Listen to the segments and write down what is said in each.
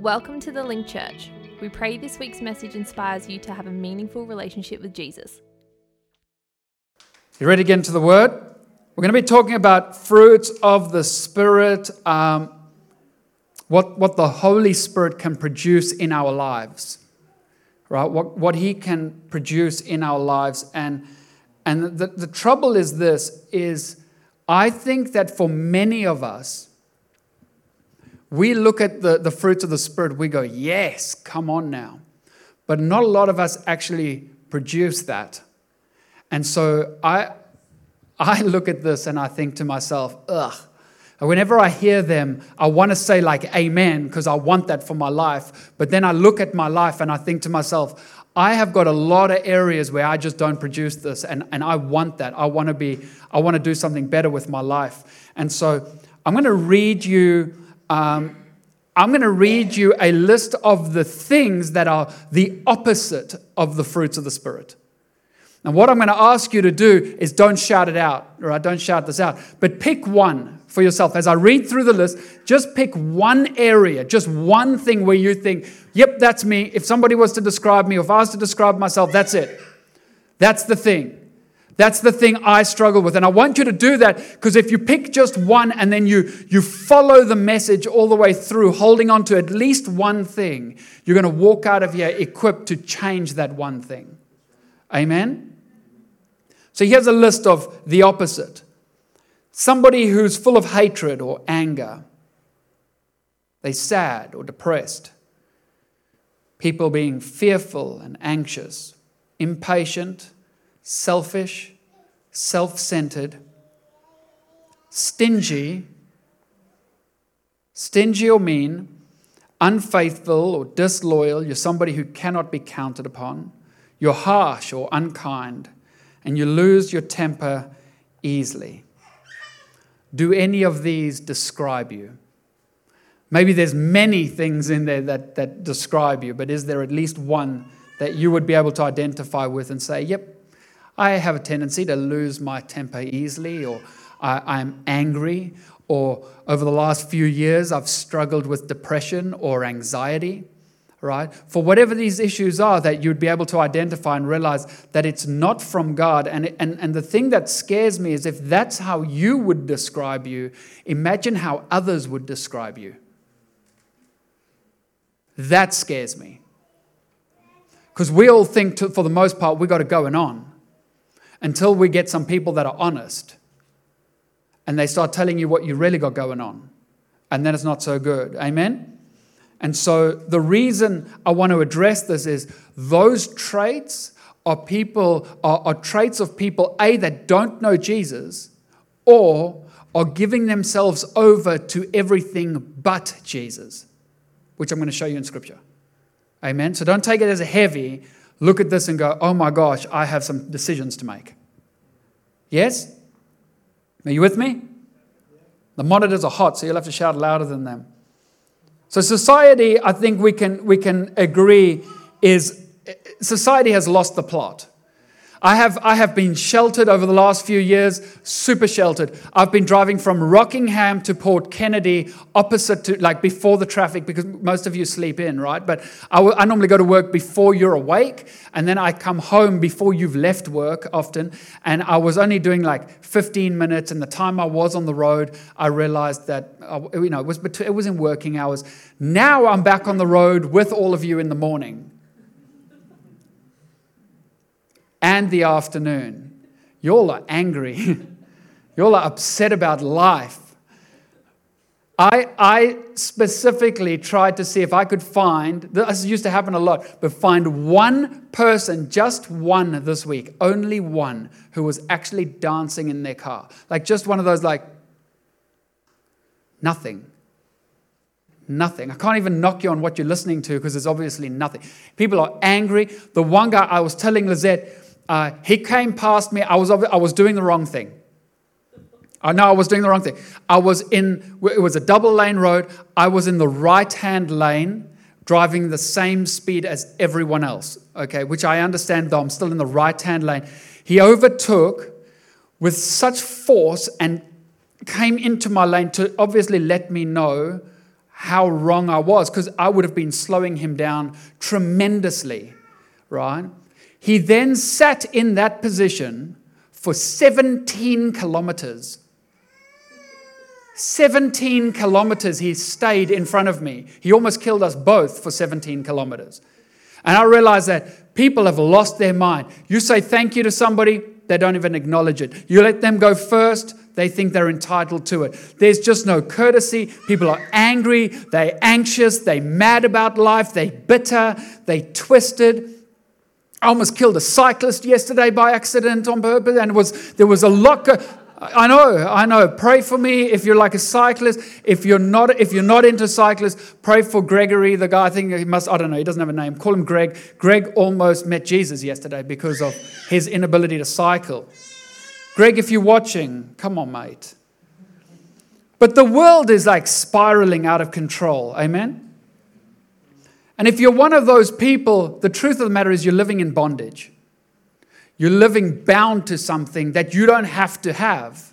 Welcome to the Link Church. We pray this week's message inspires you to have a meaningful relationship with Jesus. You ready again to get into the Word? We're going to be talking about fruits of the Spirit, um, what, what the Holy Spirit can produce in our lives, right? What, what He can produce in our lives. And, and the, the trouble is this, is I think that for many of us, we look at the, the fruits of the Spirit, we go, yes, come on now. But not a lot of us actually produce that. And so I, I look at this and I think to myself, ugh. Whenever I hear them, I want to say, like, amen, because I want that for my life. But then I look at my life and I think to myself, I have got a lot of areas where I just don't produce this, and, and I want that. I want to be, I want to do something better with my life. And so I'm going to read you um, I'm going to read you a list of the things that are the opposite of the fruits of the Spirit. And what I'm going to ask you to do is don't shout it out, right? Don't shout this out, but pick one for yourself. As I read through the list, just pick one area, just one thing where you think, yep, that's me. If somebody was to describe me, or if I was to describe myself, that's it. That's the thing. That's the thing I struggle with. And I want you to do that because if you pick just one and then you, you follow the message all the way through, holding on to at least one thing, you're going to walk out of here equipped to change that one thing. Amen? So here's a list of the opposite somebody who's full of hatred or anger, they're sad or depressed, people being fearful and anxious, impatient selfish, self centered, stingy, stingy or mean, unfaithful or disloyal, you're somebody who cannot be counted upon, you're harsh or unkind, and you lose your temper easily. Do any of these describe you? Maybe there's many things in there that, that describe you, but is there at least one that you would be able to identify with and say, yep, I have a tendency to lose my temper easily, or I, am angry, or over the last few years, I've struggled with depression or anxiety, right? For whatever these issues are, that you'd be able to identify and realize that it's not from God. And, and, and the thing that scares me is if that's how you would describe you, imagine how others would describe you. That scares me. Because we all think, to, for the most part, we've got it going on until we get some people that are honest and they start telling you what you really got going on. And then it's not so good. Amen? And so the reason I want to address this is those traits are people are, are traits of people A that don't know Jesus or are giving themselves over to everything but Jesus, which I'm going to show you in scripture. Amen. So don't take it as a heavy, look at this and go, oh my gosh, I have some decisions to make. Yes? Are you with me? The monitors are hot, so you'll have to shout louder than them. So, society, I think we can, we can agree, is society has lost the plot. I have, I have been sheltered over the last few years, super sheltered. I've been driving from Rockingham to Port Kennedy, opposite to, like before the traffic, because most of you sleep in, right? But I, w- I normally go to work before you're awake, and then I come home before you've left work often. And I was only doing like 15 minutes, and the time I was on the road, I realized that, uh, you know, it was, it was in working hours. Now I'm back on the road with all of you in the morning and the afternoon. Y'all are angry. Y'all are upset about life. I, I specifically tried to see if I could find, this used to happen a lot, but find one person, just one this week, only one, who was actually dancing in their car. Like just one of those, like, nothing. Nothing. I can't even knock you on what you're listening to because there's obviously nothing. People are angry. The one guy I was telling Lizette, uh, he came past me. I was, I was doing the wrong thing. I know I was doing the wrong thing. I was in, it was a double lane road. I was in the right hand lane, driving the same speed as everyone else, okay, which I understand though I'm still in the right hand lane. He overtook with such force and came into my lane to obviously let me know how wrong I was because I would have been slowing him down tremendously, right? He then sat in that position for 17 kilometers. 17 kilometers he stayed in front of me. He almost killed us both for 17 kilometers. And I realized that people have lost their mind. You say thank you to somebody, they don't even acknowledge it. You let them go first, they think they're entitled to it. There's just no courtesy. People are angry, they're anxious, they're mad about life, they're bitter, they twisted. I almost killed a cyclist yesterday by accident on purpose, and was there was a lot. I know, I know. Pray for me if you're like a cyclist. If you're not, if you're not into cyclists, pray for Gregory, the guy. I think he must. I don't know. He doesn't have a name. Call him Greg. Greg almost met Jesus yesterday because of his inability to cycle. Greg, if you're watching, come on, mate. But the world is like spiraling out of control. Amen? And if you're one of those people, the truth of the matter is you're living in bondage. You're living bound to something that you don't have to have.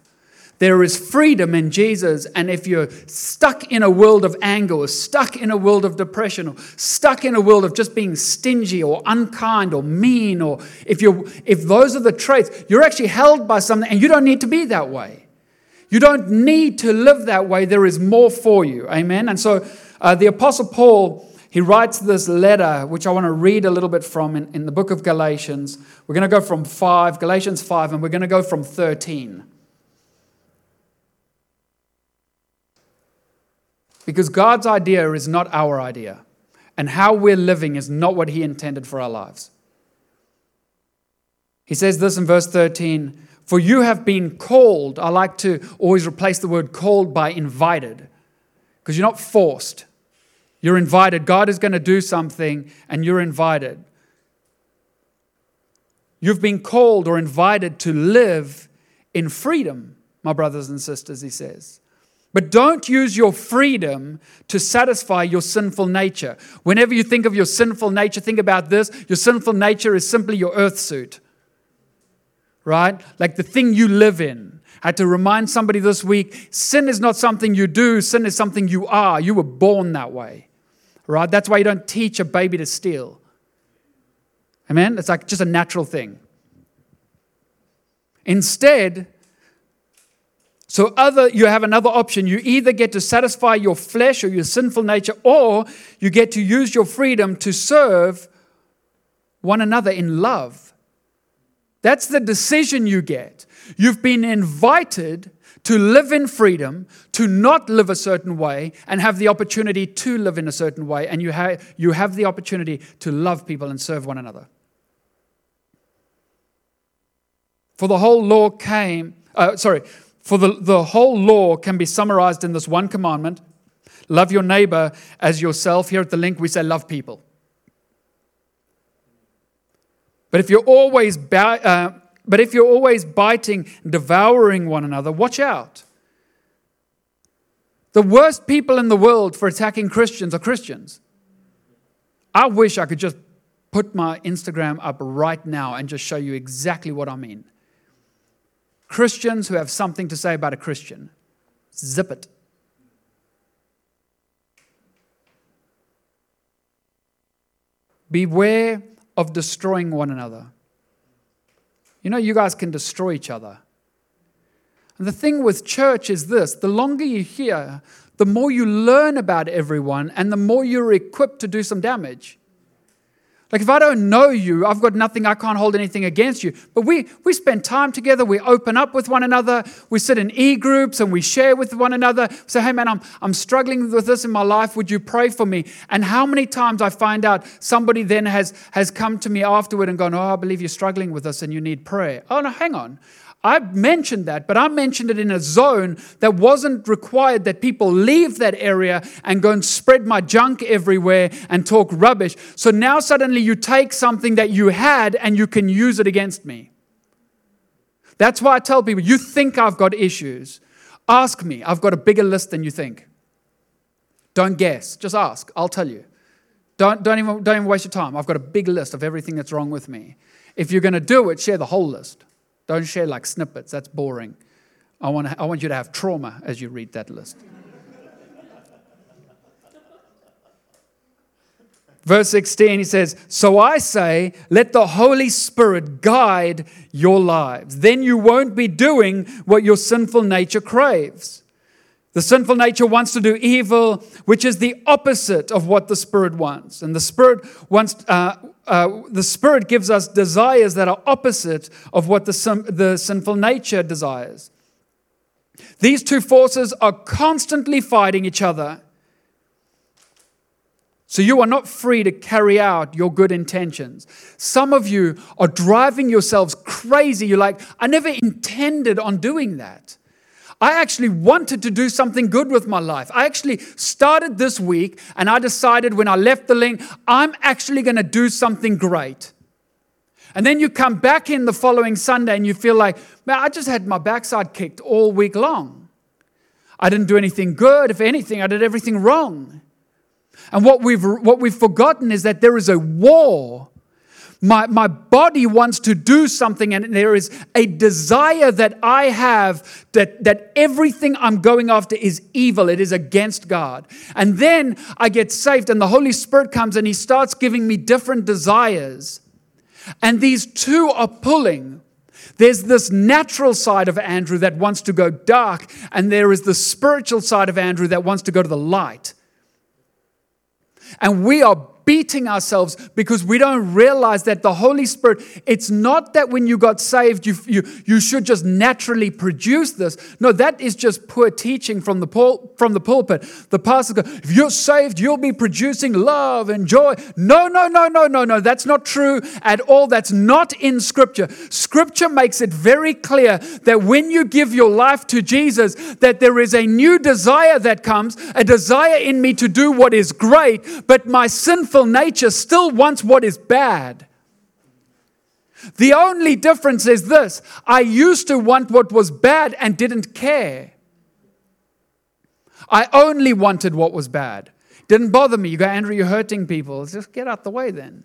There is freedom in Jesus. And if you're stuck in a world of anger, or stuck in a world of depression, or stuck in a world of just being stingy or unkind or mean, or if, you're, if those are the traits, you're actually held by something and you don't need to be that way. You don't need to live that way. There is more for you. Amen. And so uh, the Apostle Paul. He writes this letter, which I want to read a little bit from in, in the book of Galatians. We're going to go from 5, Galatians 5, and we're going to go from 13. Because God's idea is not our idea, and how we're living is not what He intended for our lives. He says this in verse 13 For you have been called. I like to always replace the word called by invited, because you're not forced. You're invited. God is going to do something, and you're invited. You've been called or invited to live in freedom, my brothers and sisters, he says. But don't use your freedom to satisfy your sinful nature. Whenever you think of your sinful nature, think about this your sinful nature is simply your earth suit, right? Like the thing you live in. I had to remind somebody this week sin is not something you do, sin is something you are. You were born that way, right? That's why you don't teach a baby to steal. Amen? It's like just a natural thing. Instead, so other you have another option. You either get to satisfy your flesh or your sinful nature or you get to use your freedom to serve one another in love. That's the decision you get. You've been invited to live in freedom, to not live a certain way, and have the opportunity to live in a certain way. And you, have you have the opportunity to love people and serve one another. For the whole law came, uh, sorry, for the, the whole law can be summarized in this one commandment love your neighbor as yourself. Here at the link, we say love people. But if you're always, uh, but if you're always biting, devouring one another, watch out. The worst people in the world for attacking Christians are Christians. I wish I could just put my Instagram up right now and just show you exactly what I mean. Christians who have something to say about a Christian. Zip it. Beware of destroying one another. You know, you guys can destroy each other. And the thing with church is this the longer you hear, the more you learn about everyone, and the more you're equipped to do some damage. Like if I don't know you, I've got nothing, I can't hold anything against you. But we, we spend time together, we open up with one another, we sit in e groups and we share with one another. Say, hey man, I'm, I'm struggling with this in my life. Would you pray for me? And how many times I find out somebody then has, has come to me afterward and gone, oh, I believe you're struggling with this and you need prayer. Oh, no, hang on. I mentioned that, but I mentioned it in a zone that wasn't required that people leave that area and go and spread my junk everywhere and talk rubbish. So now suddenly you take something that you had and you can use it against me. That's why I tell people you think I've got issues. Ask me. I've got a bigger list than you think. Don't guess. Just ask. I'll tell you. Don't, don't, even, don't even waste your time. I've got a big list of everything that's wrong with me. If you're going to do it, share the whole list. Don't share like snippets, that's boring. I want, I want you to have trauma as you read that list. Verse 16, he says, So I say, let the Holy Spirit guide your lives. Then you won't be doing what your sinful nature craves. The sinful nature wants to do evil, which is the opposite of what the Spirit wants. And the Spirit wants, uh, uh, the Spirit gives us desires that are opposite of what the, the sinful nature desires. These two forces are constantly fighting each other. So you are not free to carry out your good intentions. Some of you are driving yourselves crazy. You're like, I never intended on doing that. I actually wanted to do something good with my life. I actually started this week and I decided when I left the link, I'm actually going to do something great. And then you come back in the following Sunday and you feel like, man, I just had my backside kicked all week long. I didn't do anything good. If anything, I did everything wrong. And what we've, what we've forgotten is that there is a war. My, my body wants to do something, and there is a desire that I have that, that everything I'm going after is evil. It is against God. And then I get saved, and the Holy Spirit comes and He starts giving me different desires. And these two are pulling. There's this natural side of Andrew that wants to go dark, and there is the spiritual side of Andrew that wants to go to the light. And we are beating ourselves because we don't realize that the Holy Spirit, it's not that when you got saved, you, you, you should just naturally produce this. No, that is just poor teaching from the, pul- from the pulpit. The pastor goes, if you're saved, you'll be producing love and joy. No, no, no, no, no, no. That's not true at all. That's not in Scripture. Scripture makes it very clear that when you give your life to Jesus, that there is a new desire that comes, a desire in me to do what is great, but my sinful sinful nature still wants what is bad. The only difference is this I used to want what was bad and didn't care. I only wanted what was bad. Didn't bother me. You go, Andrew, you're hurting people. Just get out the way then.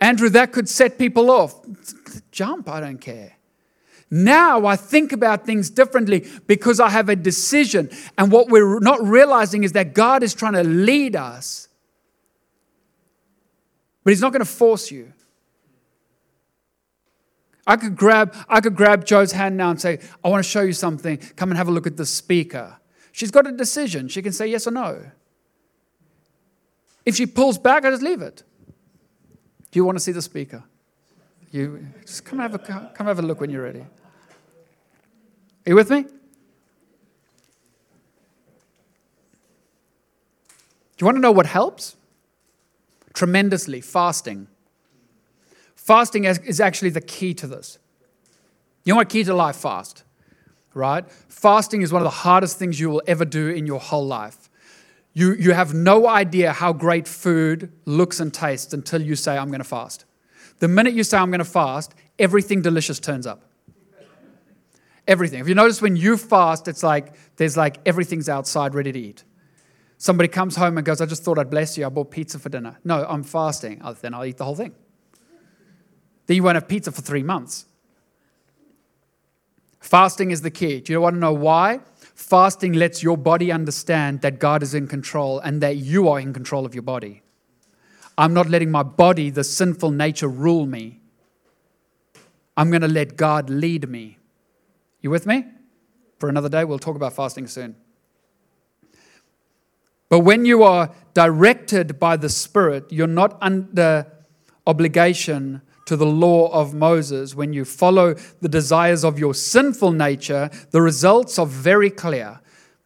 Andrew, that could set people off. Jump, I don't care. Now I think about things differently because I have a decision. And what we're not realizing is that God is trying to lead us but he's not going to force you. I could grab, I could grab Joe's hand now and say, I want to show you something. Come and have a look at the speaker. She's got a decision. She can say yes or no. If she pulls back, I just leave it. Do you want to see the speaker? You just come have a come have a look when you're ready. Are you with me? Do you want to know what helps? Tremendously fasting. Fasting is actually the key to this. You know what key to life? Fast, right? Fasting is one of the hardest things you will ever do in your whole life. You, you have no idea how great food looks and tastes until you say, I'm going to fast. The minute you say, I'm going to fast, everything delicious turns up. Everything. If you notice when you fast, it's like there's like everything's outside ready to eat. Somebody comes home and goes, I just thought I'd bless you. I bought pizza for dinner. No, I'm fasting. Oh, then I'll eat the whole thing. Then you won't have pizza for three months. Fasting is the key. Do you want to know why? Fasting lets your body understand that God is in control and that you are in control of your body. I'm not letting my body, the sinful nature, rule me. I'm going to let God lead me. You with me? For another day, we'll talk about fasting soon. But when you are directed by the Spirit, you're not under obligation to the law of Moses. When you follow the desires of your sinful nature, the results are very clear.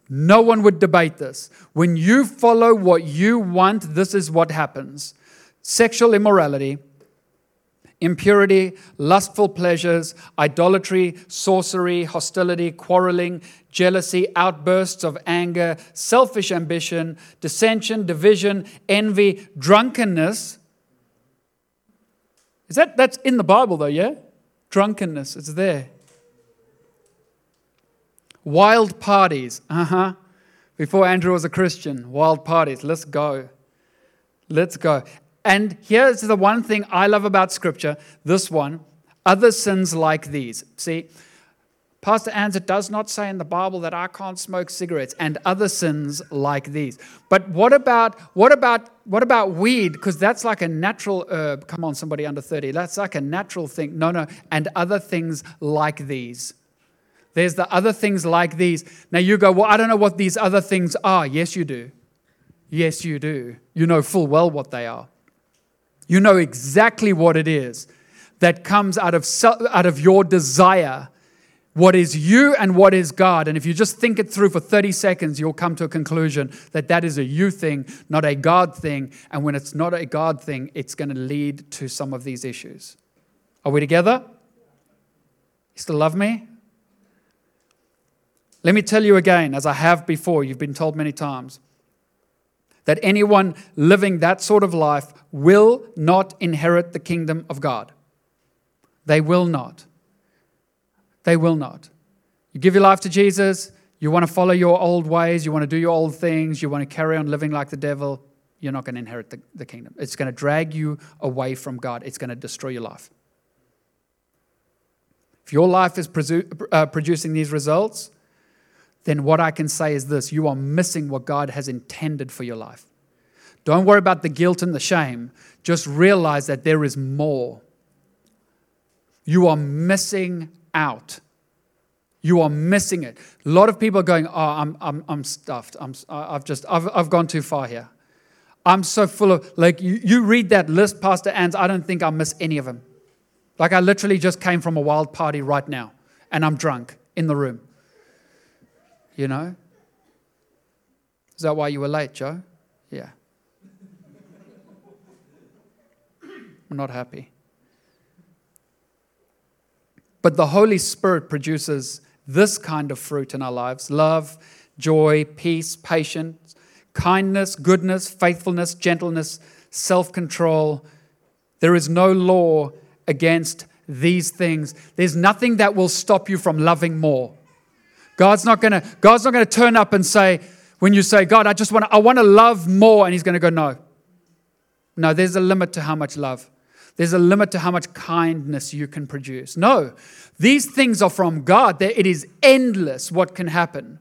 No one would debate this. When you follow what you want, this is what happens sexual immorality, impurity, lustful pleasures, idolatry, sorcery, hostility, quarreling, jealousy, outbursts of anger, selfish ambition, dissension, division, envy, drunkenness. Is that that's in the Bible though, yeah? Drunkenness, it's there. Wild parties, uh-huh. Before Andrew was a Christian, wild parties, let's go. Let's go. And here's the one thing I love about Scripture this one other sins like these. See, Pastor it does not say in the Bible that I can't smoke cigarettes and other sins like these. But what about what about what about weed? Because that's like a natural herb. Come on, somebody under 30. That's like a natural thing. No, no, and other things like these. There's the other things like these. Now you go, well, I don't know what these other things are. Yes, you do. Yes, you do. You know full well what they are. You know exactly what it is that comes out of, out of your desire, what is you and what is God. And if you just think it through for 30 seconds, you'll come to a conclusion that that is a you thing, not a God thing. And when it's not a God thing, it's going to lead to some of these issues. Are we together? You still love me? Let me tell you again, as I have before, you've been told many times, that anyone living that sort of life will not inherit the kingdom of God. They will not. They will not. You give your life to Jesus, you want to follow your old ways, you want to do your old things, you want to carry on living like the devil, you're not going to inherit the, the kingdom. It's going to drag you away from God, it's going to destroy your life. If your life is presu- uh, producing these results, then what I can say is this you are missing what God has intended for your life. Don't worry about the guilt and the shame. Just realize that there is more. You are missing out. You are missing it. A lot of people are going, Oh, I'm, I'm, I'm stuffed. I'm, I've just, I've, I've gone too far here. I'm so full of, like, you, you read that list, Pastor Ans, I don't think I'll miss any of them. Like, I literally just came from a wild party right now, and I'm drunk in the room. You know? Is that why you were late, Joe? Yeah. I'm not happy. But the Holy Spirit produces this kind of fruit in our lives love, joy, peace, patience, kindness, goodness, faithfulness, gentleness, self control. There is no law against these things. There's nothing that will stop you from loving more. God's not gonna, God's not gonna turn up and say, when you say, God, I just want to, I want to love more, and He's gonna go, No. No, there's a limit to how much love. There's a limit to how much kindness you can produce. No, these things are from God. It is endless what can happen.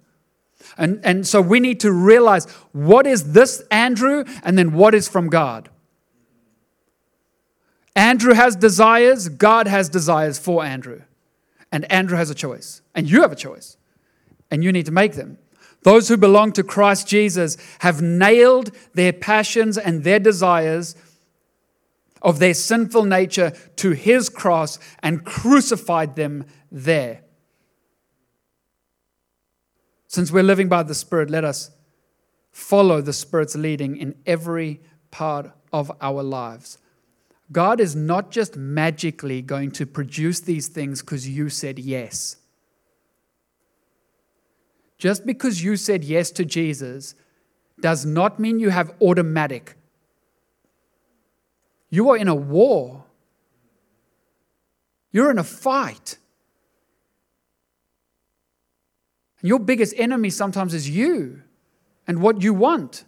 And, and so we need to realize what is this, Andrew, and then what is from God. Andrew has desires, God has desires for Andrew. And Andrew has a choice, and you have a choice and you need to make them. Those who belong to Christ Jesus have nailed their passions and their desires of their sinful nature to his cross and crucified them there. Since we're living by the Spirit, let us follow the Spirit's leading in every part of our lives. God is not just magically going to produce these things because you said yes. Just because you said yes to Jesus does not mean you have automatic. You are in a war. You're in a fight. And your biggest enemy sometimes is you and what you want.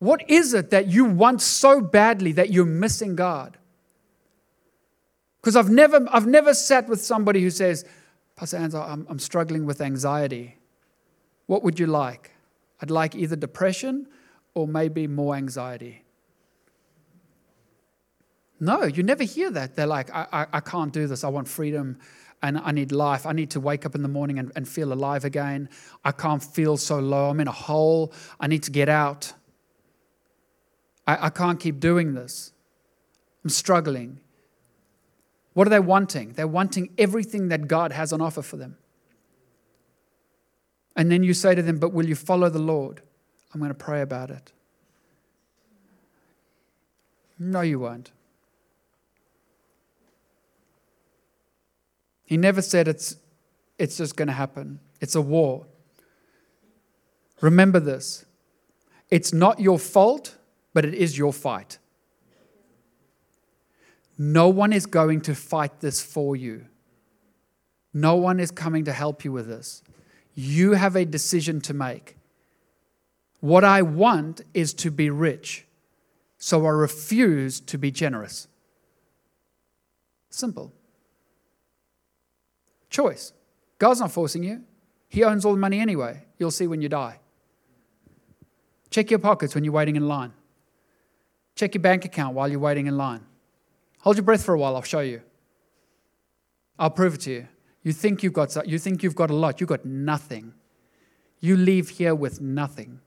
What is it that you want so badly that you're missing God? Because I've never, I've never sat with somebody who says, Pastor Anza, I'm, I'm struggling with anxiety. What would you like? I'd like either depression or maybe more anxiety. No, you never hear that. They're like, I, I, I, can't do this. I want freedom and I need life. I need to wake up in the morning and, and feel alive again. I can't feel so low. I'm in a hole. I need to get out. I, I can't keep doing this. I'm struggling. What are they wanting? They're wanting everything that God has on offer for them. And then you say to them, But will you follow the Lord? I'm going to pray about it. No, you won't. He never said it's, it's just going to happen. It's a war. Remember this it's not your fault, but it is your fight. No one is going to fight this for you. No one is coming to help you with this. You have a decision to make. What I want is to be rich, so I refuse to be generous. Simple. Choice. God's not forcing you. He owns all the money anyway. You'll see when you die. Check your pockets when you're waiting in line. Check your bank account while you're waiting in line. Hold your breath for a while, I'll show you. I'll prove it to you. You think you've got you think you've got a lot, you've got nothing. You leave here with nothing.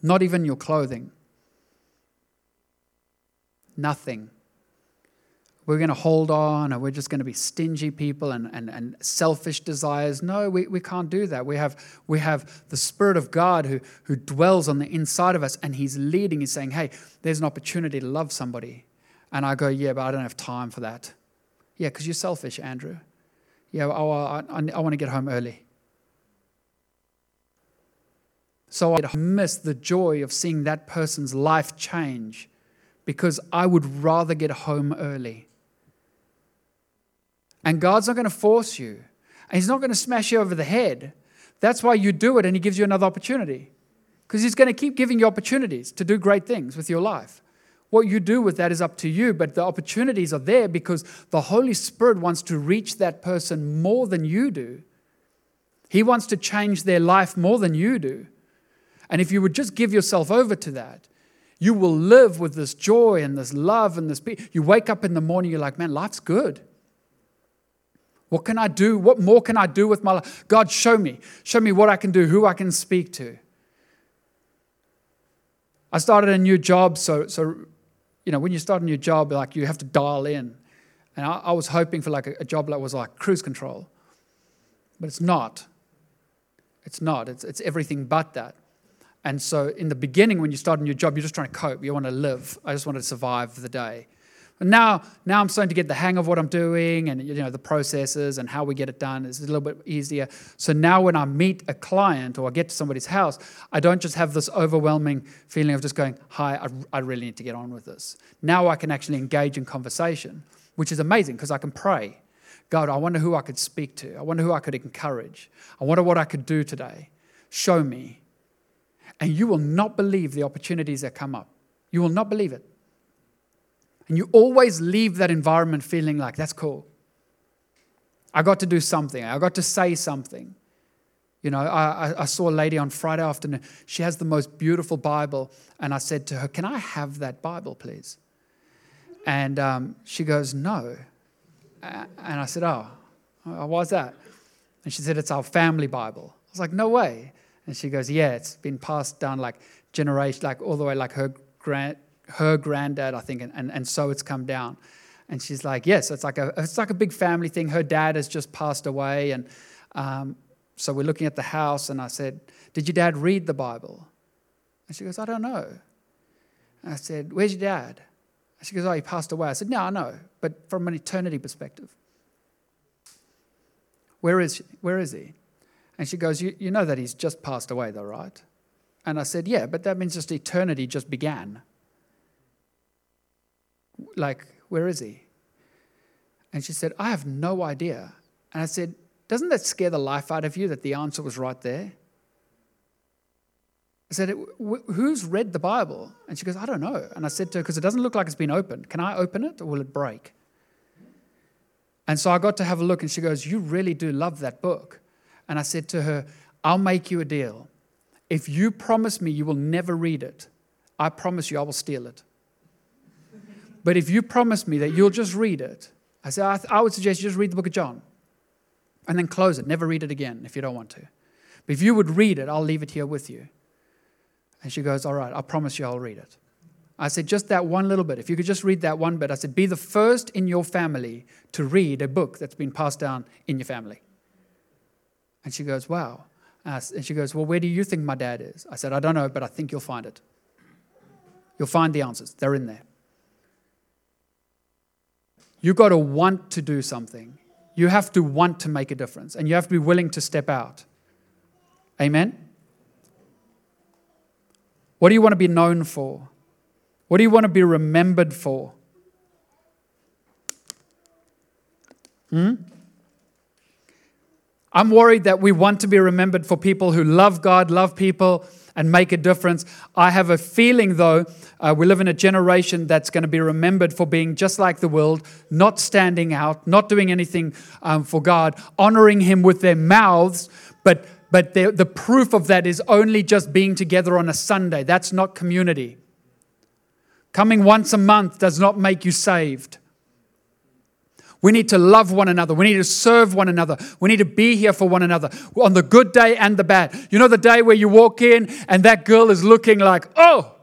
Not even your clothing. Nothing we're going to hold on or we're just going to be stingy people and, and, and selfish desires. No, we, we can't do that. We have, we have the Spirit of God who, who dwells on the inside of us and He's leading. He's saying, hey, there's an opportunity to love somebody. And I go, yeah, but I don't have time for that. Yeah, because you're selfish, Andrew. Yeah, oh, I, I, I want to get home early. So I miss the joy of seeing that person's life change because I would rather get home early. And God's not going to force you. And He's not going to smash you over the head. That's why you do it and He gives you another opportunity. Because He's going to keep giving you opportunities to do great things with your life. What you do with that is up to you, but the opportunities are there because the Holy Spirit wants to reach that person more than you do. He wants to change their life more than you do. And if you would just give yourself over to that, you will live with this joy and this love and this peace. You wake up in the morning, you're like, man, life's good. What can I do? What more can I do with my life? God, show me. Show me what I can do, who I can speak to. I started a new job, so, so you know, when you start a new job, like you have to dial in. And I, I was hoping for like a, a, job that was like cruise control. But it's not. It's not. It's, it's everything but that. And so in the beginning, when you start a new job, you're just trying to cope. You want to live. I just want to survive the day. And now, now I'm starting to get the hang of what I'm doing and you know the processes and how we get it done is a little bit easier. So now when I meet a client or I get to somebody's house, I don't just have this overwhelming feeling of just going, "Hi, I, I really need to get on with this." Now I can actually engage in conversation, which is amazing because I can pray. God, I wonder who I could speak to. I wonder who I could encourage. I wonder what I could do today. Show me. And you will not believe the opportunities that come up. You will not believe it. And you always leave that environment feeling like, that's cool. I got to do something. I got to say something. You know, I, I, saw a lady on Friday afternoon. She has the most beautiful Bible. And I said to her, Can I have that Bible, please? And um, she goes, No. And I said, Oh, why's that? And she said, It's our family Bible. I was like, No way. And she goes, Yeah, it's been passed down like generation, like all the way, like her grand, her granddad, I think, and, and, and so it's come down. And she's like, yes, it's like a it's like a big family thing. Her dad has just passed away, and um, so we're looking at the house. And I said, "Did your dad read the Bible?" And she goes, "I don't know." And I said, "Where's your dad?" And she goes, "Oh, he passed away." I said, "No, I know, but from an eternity perspective, where is where is he?" And she goes, you, you know that he's just passed away, though, right?" And I said, "Yeah, but that means just eternity just began." Like, where is he? And she said, I have no idea. And I said, Doesn't that scare the life out of you that the answer was right there? I said, Who's read the Bible? And she goes, I don't know. And I said to her, Because it doesn't look like it's been opened. Can I open it or will it break? And so I got to have a look, and she goes, You really do love that book. And I said to her, I'll make you a deal. If you promise me you will never read it, I promise you I will steal it. But if you promise me that you'll just read it, I said, I, th- I would suggest you just read the book of John and then close it. Never read it again if you don't want to. But if you would read it, I'll leave it here with you. And she goes, All right, I promise you I'll read it. I said, Just that one little bit. If you could just read that one bit. I said, Be the first in your family to read a book that's been passed down in your family. And she goes, Wow. And she goes, Well, where do you think my dad is? I said, I don't know, but I think you'll find it. You'll find the answers, they're in there. You've got to want to do something. You have to want to make a difference, and you have to be willing to step out. Amen? What do you want to be known for? What do you want to be remembered for? Hmm? I'm worried that we want to be remembered for people who love God, love people, and make a difference. I have a feeling, though, uh, we live in a generation that's going to be remembered for being just like the world, not standing out, not doing anything um, for God, honoring Him with their mouths, but but the, the proof of that is only just being together on a Sunday. That's not community. Coming once a month does not make you saved. We need to love one another. We need to serve one another. We need to be here for one another on the good day and the bad. You know, the day where you walk in and that girl is looking like, oh,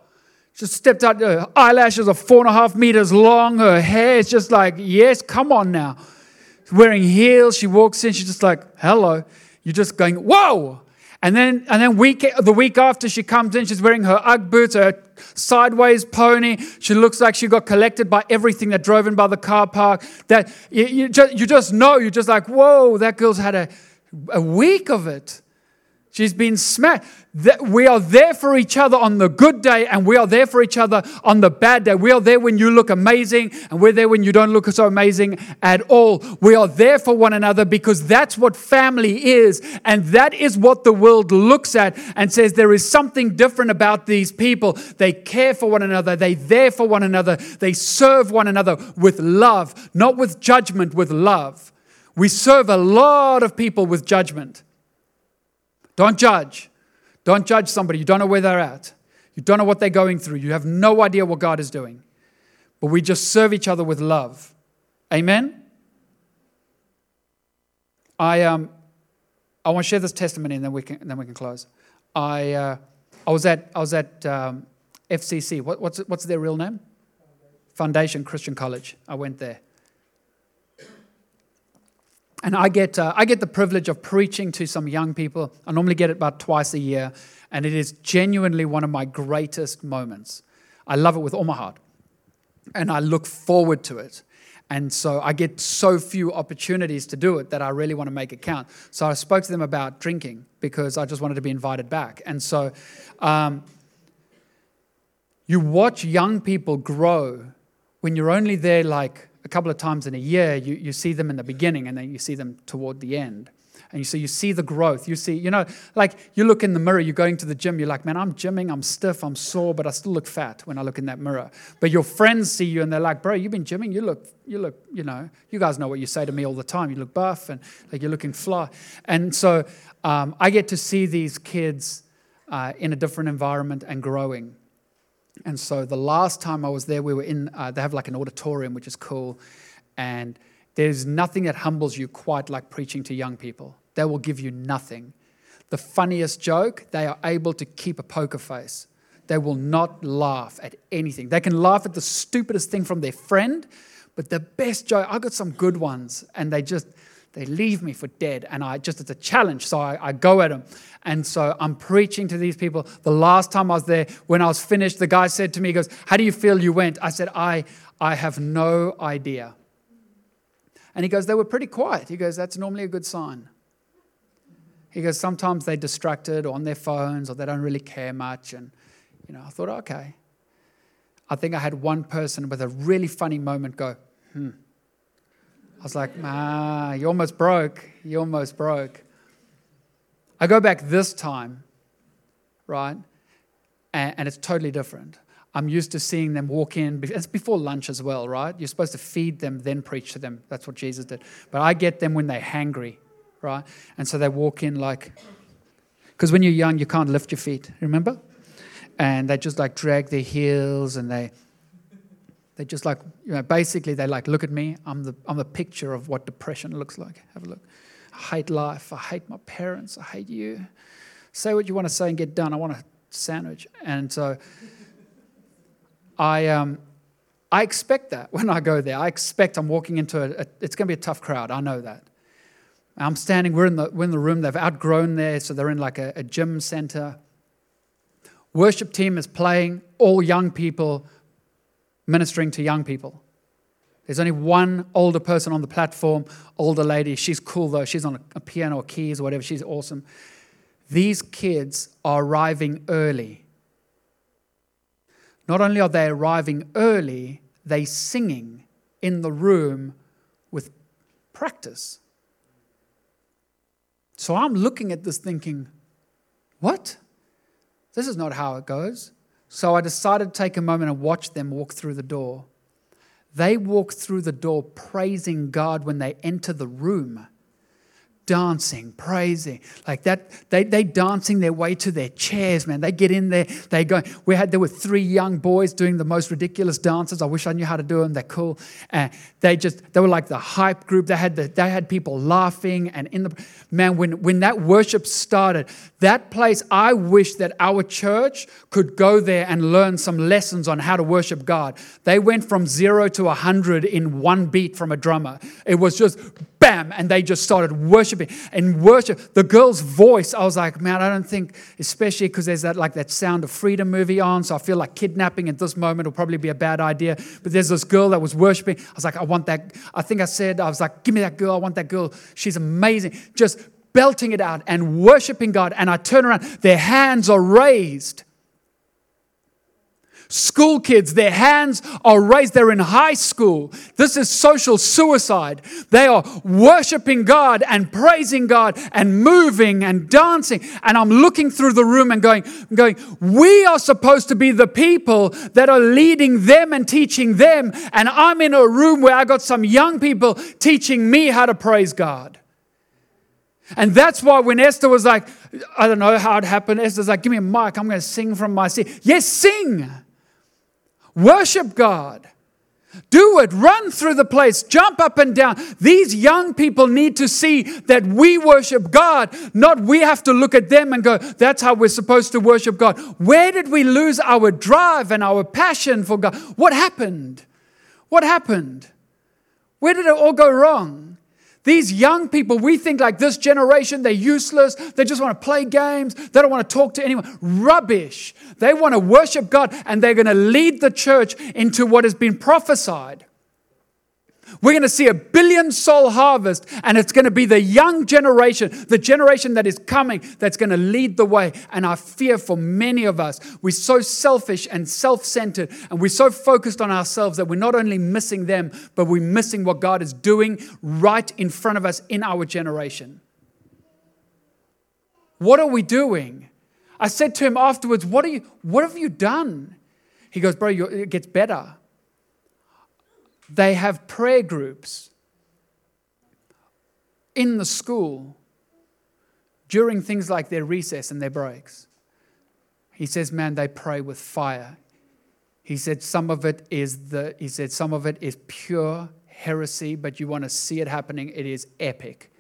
just stepped out, her eyelashes are four and a half meters long, her hair is just like, yes, come on now. wearing heels, she walks in, she's just like, hello. You're just going, whoa! And then, and then week, the week after she comes in, she's wearing her Ugg boots, her sideways pony. She looks like she got collected by everything that drove in by the car park. That you, you, just, you just know, you're just like, whoa, that girl's had a, a week of it. She's been smashed. We are there for each other on the good day, and we are there for each other on the bad day. We are there when you look amazing, and we're there when you don't look so amazing at all. We are there for one another because that's what family is, and that is what the world looks at and says there is something different about these people. They care for one another, they there for one another, they serve one another with love, not with judgment, with love. We serve a lot of people with judgment. Don't judge. Don't judge somebody. You don't know where they're at. You don't know what they're going through. You have no idea what God is doing. But we just serve each other with love. Amen? I, um, I want to share this testimony and then we can, then we can close. I, uh, I was at, I was at um, FCC. What, what's, what's their real name? Foundation Christian College. I went there. And I get, uh, I get the privilege of preaching to some young people. I normally get it about twice a year, and it is genuinely one of my greatest moments. I love it with all my heart, and I look forward to it. And so I get so few opportunities to do it that I really want to make it count. So I spoke to them about drinking because I just wanted to be invited back. And so um, you watch young people grow when you're only there like a couple of times in a year, you, you see them in the beginning and then you see them toward the end. And so you see the growth. You see, you know, like you look in the mirror, you're going to the gym, you're like, man, I'm gymming, I'm stiff, I'm sore, but I still look fat when I look in that mirror. But your friends see you and they're like, bro, you've been gymming, you look, you look, you know, you guys know what you say to me all the time. You look buff and like you're looking fly. And so um, I get to see these kids uh, in a different environment and growing. And so the last time I was there, we were in, uh, they have like an auditorium, which is cool. And there's nothing that humbles you quite like preaching to young people. They will give you nothing. The funniest joke, they are able to keep a poker face. They will not laugh at anything. They can laugh at the stupidest thing from their friend, but the best joke, I got some good ones, and they just, they leave me for dead. And I just, it's a challenge. So I, I go at them. And so I'm preaching to these people. The last time I was there, when I was finished, the guy said to me, he goes, How do you feel you went? I said, I, I have no idea. And he goes, They were pretty quiet. He goes, That's normally a good sign. He goes, Sometimes they're distracted or on their phones or they don't really care much. And, you know, I thought, okay. I think I had one person with a really funny moment go, hmm. I was like, ah, you almost broke. You almost broke. I go back this time, right? And, and, it's totally different. I'm used to seeing them walk in. It's before lunch as well, right? You're supposed to feed them, then preach to them. That's what Jesus did. But I get them when they're hangry, right? And so they walk in like, because when you're young, you can't lift your feet, remember? And they just like drag their heels and they, they just like, you know, basically they like, look at me. I'm the, I'm a picture of what depression looks like. Have a look. I hate life. I hate my parents. I hate you. Say what you want to say and get done. I want a sandwich. And so I, um, I expect that when I go there. I expect I'm walking into a, a it's going to be a tough crowd. I know that. I'm standing, we're in the, we're in the room, they've outgrown there, so they're in like a, a gym center. Worship team is playing, all young people ministering to young people. There's only one older person on the platform, older lady. She's cool though. She's on a piano or keys or whatever. She's awesome. These kids are arriving early. Not only are they arriving early, they singing in the room with practice. So I'm looking at this thinking, what? This is not how it goes. So I decided to take a moment and watch them walk through the door. They walk through the door praising God when they enter the room dancing, praising, like that. They they dancing their way to their chairs, man. They get in there, they go. We had there were three young boys doing the most ridiculous dances. I wish I knew how to do them. They're cool. And they just they were like the hype group. They had the, they had people laughing and in the man when when that worship started, that place. I wish that our church could go there and learn some lessons on how to worship God. They went from zero to a hundred in one beat from a drummer. It was just bam, and they just started worshiping and worship. The girl's voice, I was like, man, I don't think, especially because there's that like that Sound of Freedom movie on, so I feel like kidnapping at this moment will probably be a bad idea. But there's this girl that was worshiping. I was like, I want that. I think I said, I was like, give me that girl. I want that girl. She's amazing. Just belting it out and worshiping God. And I turn around, their hands are raised School kids, their hands are raised. They're in high school. This is social suicide. They are worshiping God and praising God and moving and dancing. And I'm looking through the room and going, going, we are supposed to be the people that are leading them and teaching them. And I'm in a room where I got some young people teaching me how to praise God. And that's why when Esther was like, I don't know how it happened, Esther's like, give me a mic, I'm going to sing from my seat. Yes, sing. Worship God. Do it. Run through the place. Jump up and down. These young people need to see that we worship God, not we have to look at them and go, that's how we're supposed to worship God. Where did we lose our drive and our passion for God? What happened? What happened? Where did it all go wrong? These young people, we think like this generation, they're useless. They just want to play games. They don't want to talk to anyone. Rubbish. They want to worship God and they're going to lead the church into what has been prophesied. We're going to see a billion soul harvest, and it's going to be the young generation, the generation that is coming, that's going to lead the way. And I fear for many of us, we're so selfish and self centered, and we're so focused on ourselves that we're not only missing them, but we're missing what God is doing right in front of us in our generation. What are we doing? I said to him afterwards, What, are you, what have you done? He goes, Bro, it gets better they have prayer groups in the school during things like their recess and their breaks. He says, man, they pray with fire. He said some of it is the he said some of it is pure heresy, but you want to see it happening, it is epic.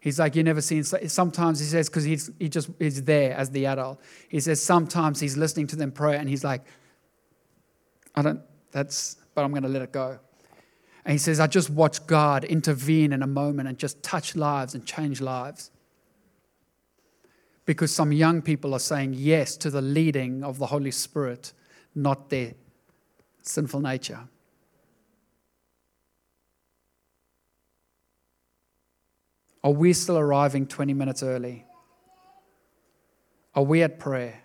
He's like, you never seen. Sometimes he says, because he's he just is there as the adult. He says sometimes he's listening to them pray, and he's like, I don't. That's but I'm going to let it go. And he says, I just watch God intervene in a moment and just touch lives and change lives. Because some young people are saying yes to the leading of the Holy Spirit, not their sinful nature. Are we still arriving 20 minutes early? Are we at prayer?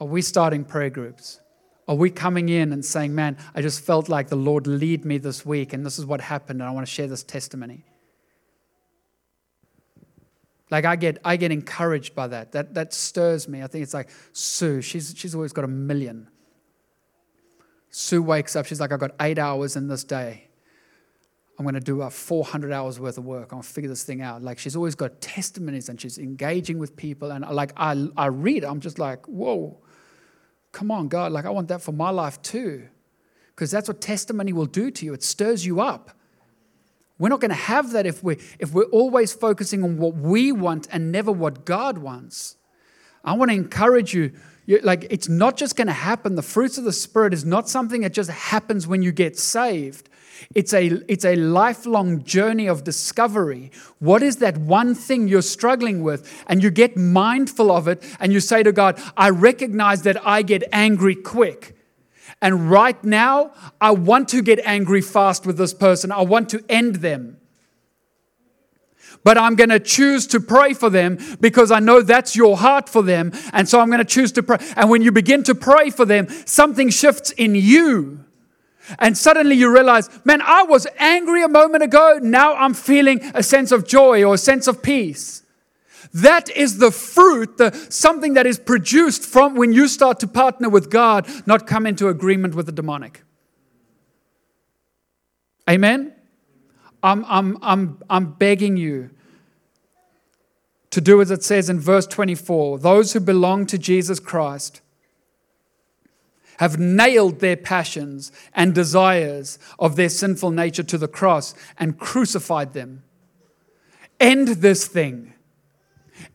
Are we starting prayer groups? Are we coming in and saying, man, I just felt like the Lord lead me this week and this is what happened and I want to share this testimony? Like I get, I get encouraged by that. That, that stirs me. I think it's like Sue, she's, she's always got a million. Sue wakes up, she's like, I've got eight hours in this day. I'm going to do a 400 hours worth of work. To figure this thing out. Like she's always got testimonies and she's engaging with people. And like I, I read, I'm just like, whoa, Come on, God, like I want that for my life too. Because that's what testimony will do to you. It stirs you up. We're not going to have that if we're, if we're always focusing on what we want and never what God wants. I want to encourage you, you like, it's not just going to happen. The fruits of the Spirit is not something that just happens when you get saved. It's a, it's a lifelong journey of discovery. What is that one thing you're struggling with? And you get mindful of it and you say to God, I recognize that I get angry quick. And right now, I want to get angry fast with this person. I want to end them. But I'm going to choose to pray for them because I know that's your heart for them. And so I'm going to choose to pray. And when you begin to pray for them, something shifts in you. And suddenly you realize, man, I was angry a moment ago. Now I'm feeling a sense of joy or a sense of peace. That is the fruit, the, something that is produced from when you start to partner with God, not come into agreement with the demonic. Amen? I'm, I'm, I'm, I'm begging you to do as it says in verse 24 those who belong to Jesus Christ have nailed their passions and desires of their sinful nature to the cross and crucified them. End this thing.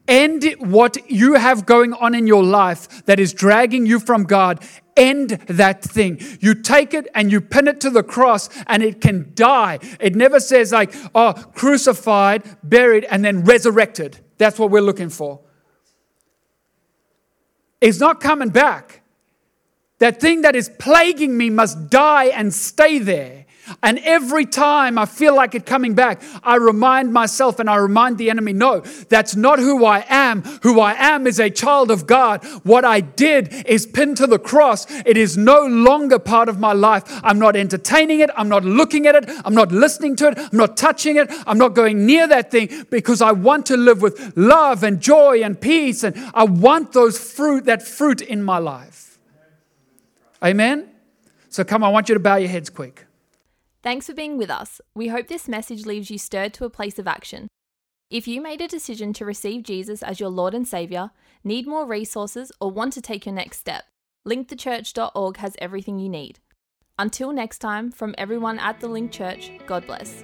End what you have going on in your life that is dragging you from God. End that thing. You take it and you pin it to the cross and it can die. It never says, like, oh, crucified, buried, and then resurrected. That's what we're looking for. It's not coming back. That thing that is plaguing me must die and stay there. And every time I feel like it coming back, I remind myself and I remind the enemy no, that's not who I am. Who I am is a child of God. What I did is pinned to the cross. It is no longer part of my life. I'm not entertaining it. I'm not looking at it. I'm not listening to it. I'm not touching it. I'm not going near that thing because I want to live with love and joy and peace. And I want those fruit, that fruit in my life. Amen? So come, I want you to bow your heads quick. Thanks for being with us. We hope this message leaves you stirred to a place of action. If you made a decision to receive Jesus as your Lord and Saviour, need more resources, or want to take your next step, linkthechurch.org has everything you need. Until next time, from everyone at the Link Church, God bless.